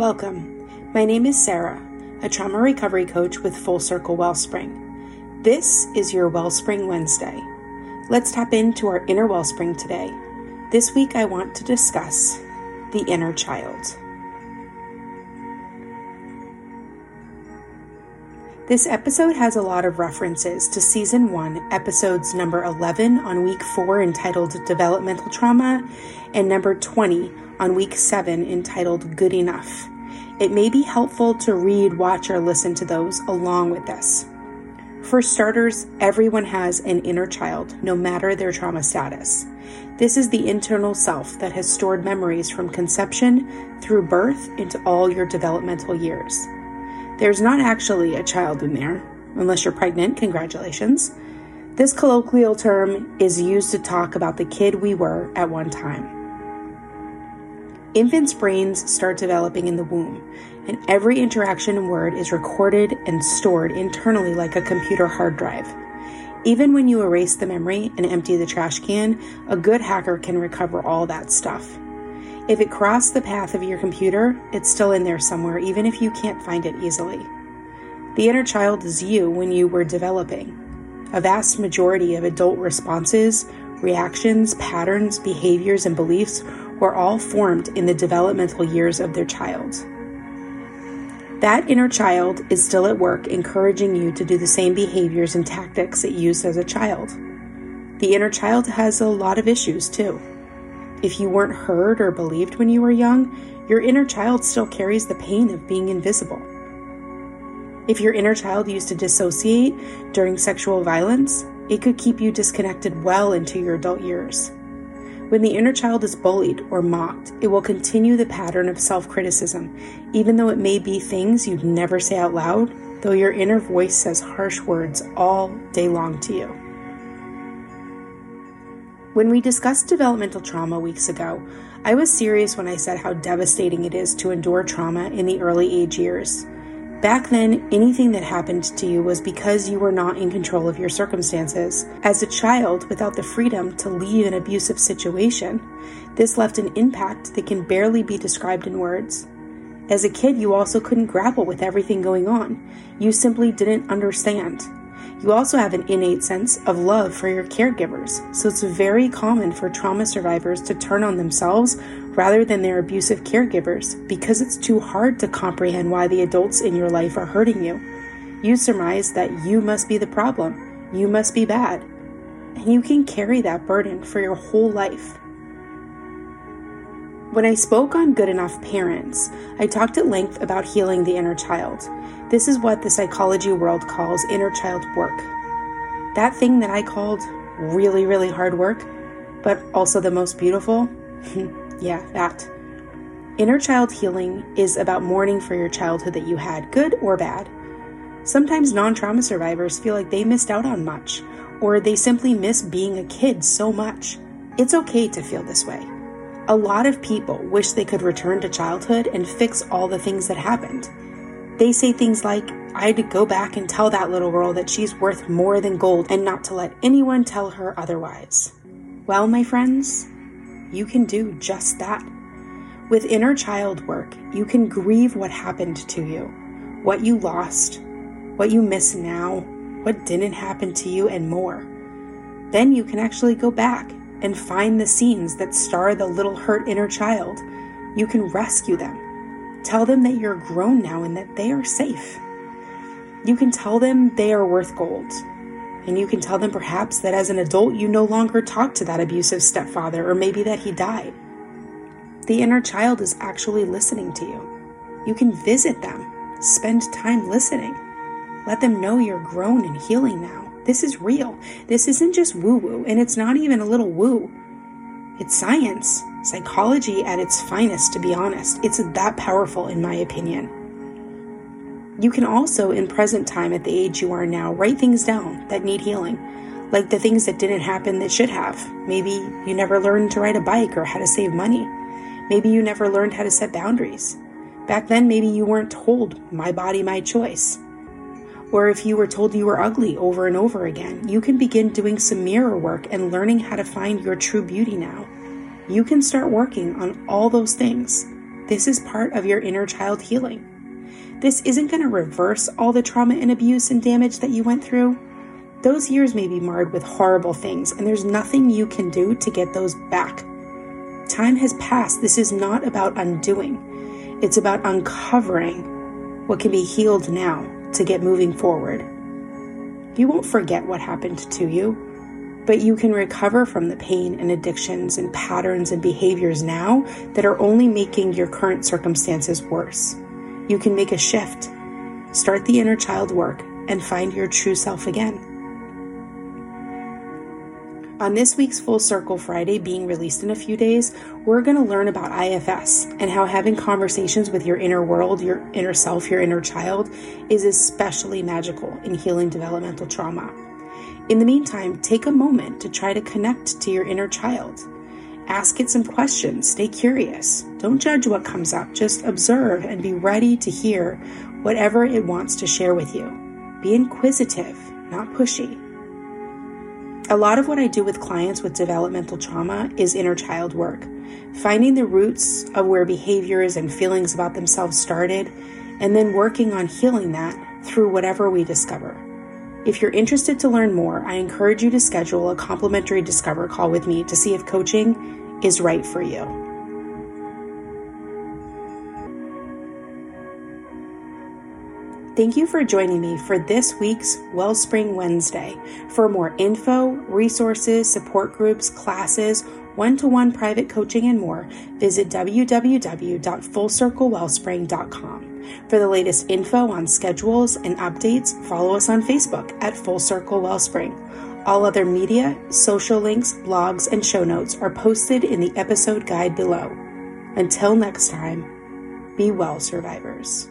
Welcome. My name is Sara, a trauma recovery coach with Full Circle Wellspring. This is your Wellspring Wednesday. Let's tap into our inner wellspring today. This week, I want to discuss the inner child. This episode has a lot of references to season 1, episodes number 11 on week 4 entitled Developmental Trauma, and number 20 on week 7 entitled Good Enough. It may be helpful to read, watch, or listen to those along with this. For starters, everyone has an inner child, no matter their trauma status. This is the internal self that has stored memories from conception through birth into all your developmental years. There's not actually a child in there, unless you're pregnant, congratulations. This colloquial term is used to talk about the kid we were at one time. Infants' brains start developing in the womb, and every interaction and word is recorded and stored internally like a computer hard drive. Even when you erase the memory and empty the trash can, a good hacker can recover all that stuff. If it crossed the path of your computer, it's still in there somewhere, even if you can't find it easily. The inner child is you when you were developing. A vast majority of adult responses, reactions, patterns, behaviors, and beliefs were all formed in the developmental years of their child. That inner child is still at work, encouraging you to do the same behaviors and tactics it used as a child. The inner child has a lot of issues, too. If you weren't heard or believed when you were young, your inner child still carries the pain of being invisible. If your inner child used to dissociate during sexual violence, it could keep you disconnected well into your adult years. When the inner child is bullied or mocked, it will continue the pattern of self criticism, even though it may be things you'd never say out loud, though your inner voice says harsh words all day long to you. When we discussed developmental trauma weeks ago, I was serious when I said how devastating it is to endure trauma in the early age years. Back then, anything that happened to you was because you were not in control of your circumstances. As a child, without the freedom to leave an abusive situation, this left an impact that can barely be described in words. As a kid, you also couldn't grapple with everything going on. You simply didn't understand. You also have an innate sense of love for your caregivers, so it's very common for trauma survivors to turn on themselves rather than their abusive caregivers because it's too hard to comprehend why the adults in your life are hurting you. You surmise that you must be the problem, you must be bad, and you can carry that burden for your whole life. When I spoke on Good Enough Parents, I talked at length about healing the inner child. This is what the psychology world calls inner child work. That thing that I called really, really hard work, but also the most beautiful? yeah, that. Inner child healing is about mourning for your childhood that you had, good or bad. Sometimes non trauma survivors feel like they missed out on much, or they simply miss being a kid so much. It's okay to feel this way. A lot of people wish they could return to childhood and fix all the things that happened. They say things like, I'd go back and tell that little girl that she's worth more than gold and not to let anyone tell her otherwise. Well, my friends, you can do just that. With inner child work, you can grieve what happened to you, what you lost, what you miss now, what didn't happen to you, and more. Then you can actually go back and find the scenes that star the little hurt inner child. You can rescue them Tell them that you're grown now and that they are safe. You can tell them they are worth gold. And you can tell them perhaps that as an adult you no longer talk to that abusive stepfather or maybe that he died. The inner child is actually listening to you. You can visit them, spend time listening. Let them know you're grown and healing now. This is real. This isn't just woo woo, and it's not even a little woo. It's science, psychology at its finest, to be honest. It's that powerful, in my opinion. You can also, in present time at the age you are now, write things down that need healing, like the things that didn't happen that should have. Maybe you never learned to ride a bike or how to save money. Maybe you never learned how to set boundaries. Back then, maybe you weren't told, my body, my choice. Or if you were told you were ugly over and over again, you can begin doing some mirror work and learning how to find your true beauty now. You can start working on all those things This is part of your inner child healing. This isn't going to reverse all the trauma and abuse and damage that you went through. Those years may be marred with horrible things, and there's nothing you can do to get those back. Time has passed. This is not about undoing, it's about uncovering what can be healed now to get moving forward. You won't forget what happened to you, but you can recover from the pain and addictions and patterns and behaviors now that are only making your current circumstances worse. You can make a shift, start the inner child work, and find your true self again. On this week's Full Circle Friday, being released in a few days, we're going to learn about IFS and how having conversations with your inner world, your inner self, your inner child is especially magical in healing developmental trauma. In the meantime, take a moment to try to connect to your inner child. Ask it some questions, stay curious. Don't judge what comes up, just observe and be ready to hear whatever it wants to share with you. Be inquisitive, not pushy. A lot of what I do with clients with developmental trauma is inner child work, finding the roots of where behaviors and feelings about themselves started, and then working on healing that through whatever we discover. If you're interested to learn more, I encourage you to schedule a complimentary Discover call with me to see if coaching is right for you. Thank you for joining me for this week's Wellspring Wednesday. For more info, resources, support groups, classes, one to one private coaching, and more, visit www.fullcirclewellspring.com. For the latest info on schedules and updates, follow us on Facebook at Full Circle Wellspring. All other media, social links, blogs, and show notes are posted in the episode guide below. Until next time, be well, survivors.